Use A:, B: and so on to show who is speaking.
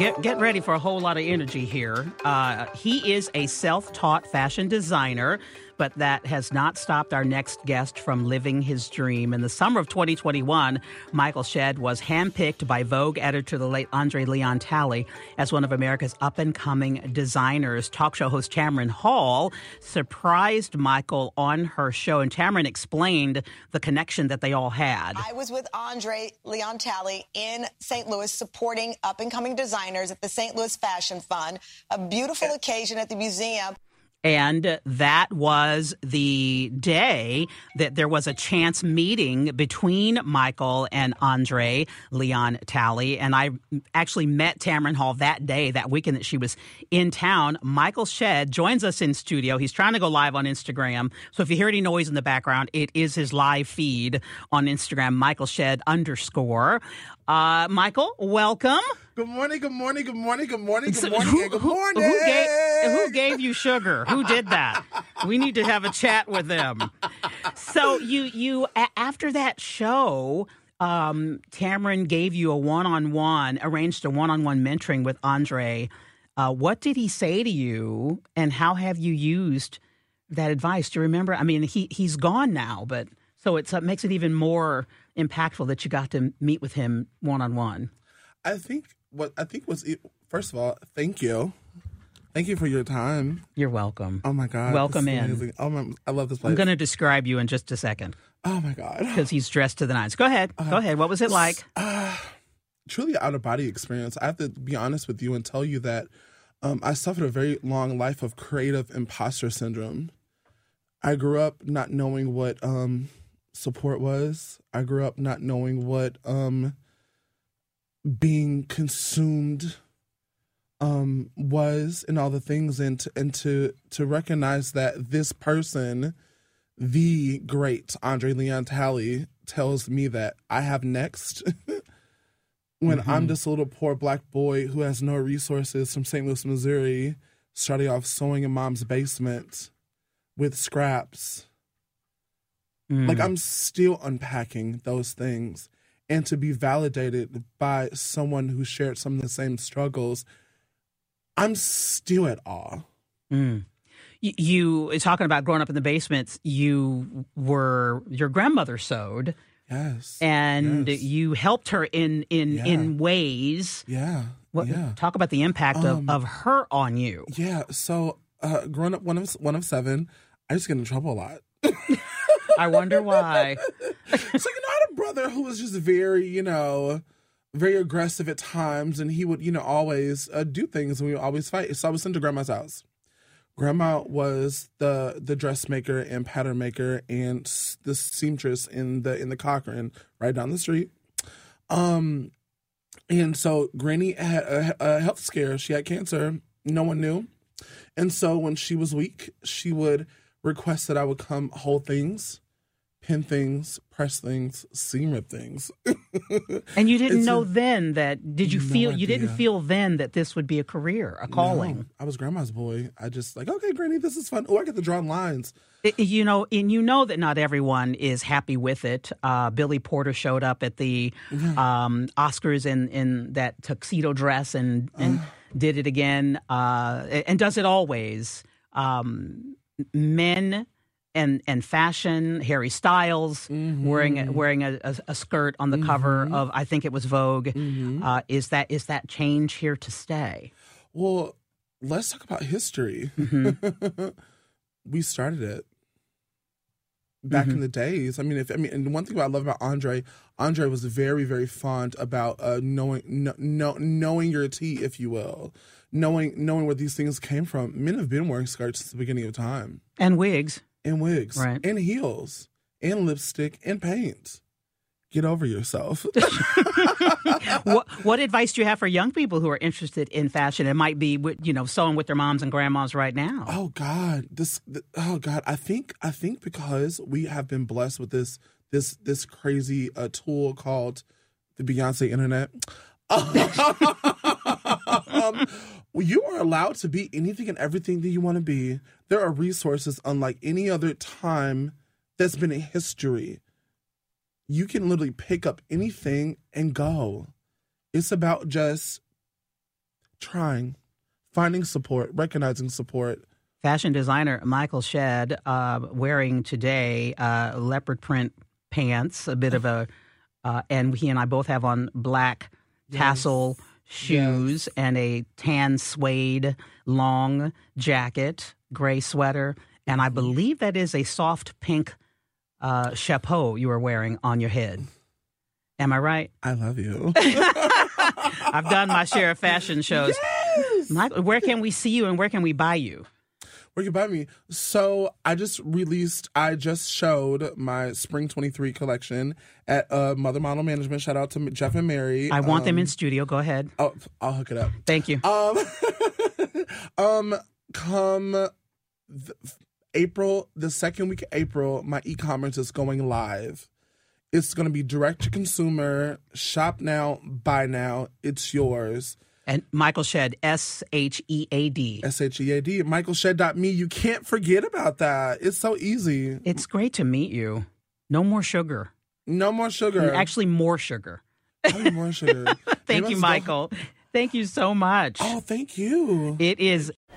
A: Get, get ready for a whole lot of energy here. Uh, he is a self taught fashion designer but that has not stopped our next guest from living his dream. In the summer of 2021, Michael Shead was handpicked by Vogue editor the late Andre Leon Talley as one of America's up and coming designers. Talk show host Tamron Hall surprised Michael on her show, and Tamron explained the connection that they all had.
B: I was with Andre Leon Talley in St. Louis supporting up and coming designers at the St. Louis Fashion Fund, a beautiful occasion at the museum.
A: And that was the day that there was a chance meeting between Michael and Andre Leon Talley. And I actually met Tamron Hall that day, that weekend that she was in town. Michael Shead joins us in studio. He's trying to go live on Instagram. So if you hear any noise in the background, it is his live feed on Instagram, Michael Shead underscore. Uh, Michael, welcome.
C: Good morning, good morning, good morning, good morning, good morning,
A: who,
C: good morning.
A: Who, who, gave, who gave you sugar? Who did that? We need to have a chat with them. So you you after that show, um, Tamron gave you a one on one, arranged a one on one mentoring with Andre. Uh, what did he say to you, and how have you used that advice? Do you remember? I mean, he he's gone now, but so it uh, makes it even more impactful that you got to meet with him one on one?
C: I think what I think was first of all, thank you. Thank you for your time.
A: You're welcome.
C: Oh my god.
A: Welcome in.
C: Oh my, I love this place.
A: I'm going to describe you in just a second.
C: Oh my god.
A: Because he's dressed to the nines. Go ahead. Uh, Go ahead. What was it like? Uh,
C: truly out of body experience. I have to be honest with you and tell you that um, I suffered a very long life of creative imposter syndrome. I grew up not knowing what um, support was. I grew up not knowing what um, being consumed um, was and all the things and to, and to to recognize that this person the great Andre Leon Talley tells me that I have next when mm-hmm. I'm just a little poor black boy who has no resources from St. Louis, Missouri, starting off sewing in mom's basement with scraps Mm. Like I'm still unpacking those things. And to be validated by someone who shared some of the same struggles, I'm still at awe.
A: Mm. You, you talking about growing up in the basements, you were your grandmother sewed.
C: Yes.
A: And
C: yes.
A: you helped her in in
C: yeah.
A: in ways.
C: Yeah.
A: What
C: yeah.
A: talk about the impact um, of, of her on you.
C: Yeah. So uh growing up one of one of seven, I just get in trouble a lot.
A: I wonder why.
C: so you know, I had a brother who was just very, you know, very aggressive at times, and he would, you know, always uh, do things, and we would always fight. So I was sent to grandma's house. Grandma was the the dressmaker and pattern maker and the seamstress in the in the Cochran right down the street. Um, and so Granny had a, a health scare. She had cancer. No one knew, and so when she was weak, she would request that I would come hold things pin things, press things, seam rip things.
A: and you didn't know a, then that did you no feel idea. you didn't feel then that this would be a career, a calling. No,
C: I was grandma's boy. I just like, okay, granny, this is fun. Oh, I get to draw lines.
A: It, you know, and you know that not everyone is happy with it. Uh, Billy Porter showed up at the yeah. um, Oscars in, in that tuxedo dress and, and uh, did it again, uh, and does it always. Um, men and and fashion. Harry Styles mm-hmm. wearing a, wearing a, a, a, skirt on the mm-hmm. cover of I think it was Vogue. Mm-hmm. Uh, is that is that change here to stay?
C: Well, let's talk about history. Mm-hmm. we started it back in mm-hmm. the days. I mean, if I mean, and one thing I love about Andre, Andre was very very fond about uh, knowing no, no, knowing your tea, if you will. Knowing knowing where these things came from, men have been wearing skirts since the beginning of time,
A: and wigs
C: and wigs
A: right.
C: and heels and lipstick and paint. Get over yourself.
A: what, what advice do you have for young people who are interested in fashion and might be, with, you know, sewing with their moms and grandmas right now?
C: Oh God, this. Oh God, I think I think because we have been blessed with this this this crazy uh, tool called the Beyonce Internet. um, you are allowed to be anything and everything that you want to be. There are resources unlike any other time that's been in history. You can literally pick up anything and go. It's about just trying, finding support, recognizing support.
A: Fashion designer Michael Shead uh, wearing today uh, leopard print pants, a bit of a, uh, and he and I both have on black tassel shoes yes. and a tan suede long jacket, gray sweater, and I believe that is a soft pink uh, chapeau you are wearing on your head. Am I right?
C: I love you.
A: I've done my share of fashion shows.
C: Yes!
A: Michael, where can we see you and where can we buy you?
C: Where can you buy me? So I just released, I just showed my spring 23 collection at uh, Mother Model Management. Shout out to Jeff and Mary.
A: I want um, them in studio. Go ahead.
C: Oh, I'll hook it up.
A: Thank you.
C: Um, um come April, the second week of April, my e-commerce is going live. It's going to be direct to consumer. Shop now, buy now. It's yours.
A: And Michael Shead, S H E A D.
C: S H E A D. MichaelShead.me. You can't forget about that. It's so easy.
A: It's great to meet you. No more sugar.
C: No more sugar.
A: Mm, actually, more sugar.
C: more sugar.
A: Thank you, Michael. Go- Thank you so much.
C: Oh, thank you.
A: It is.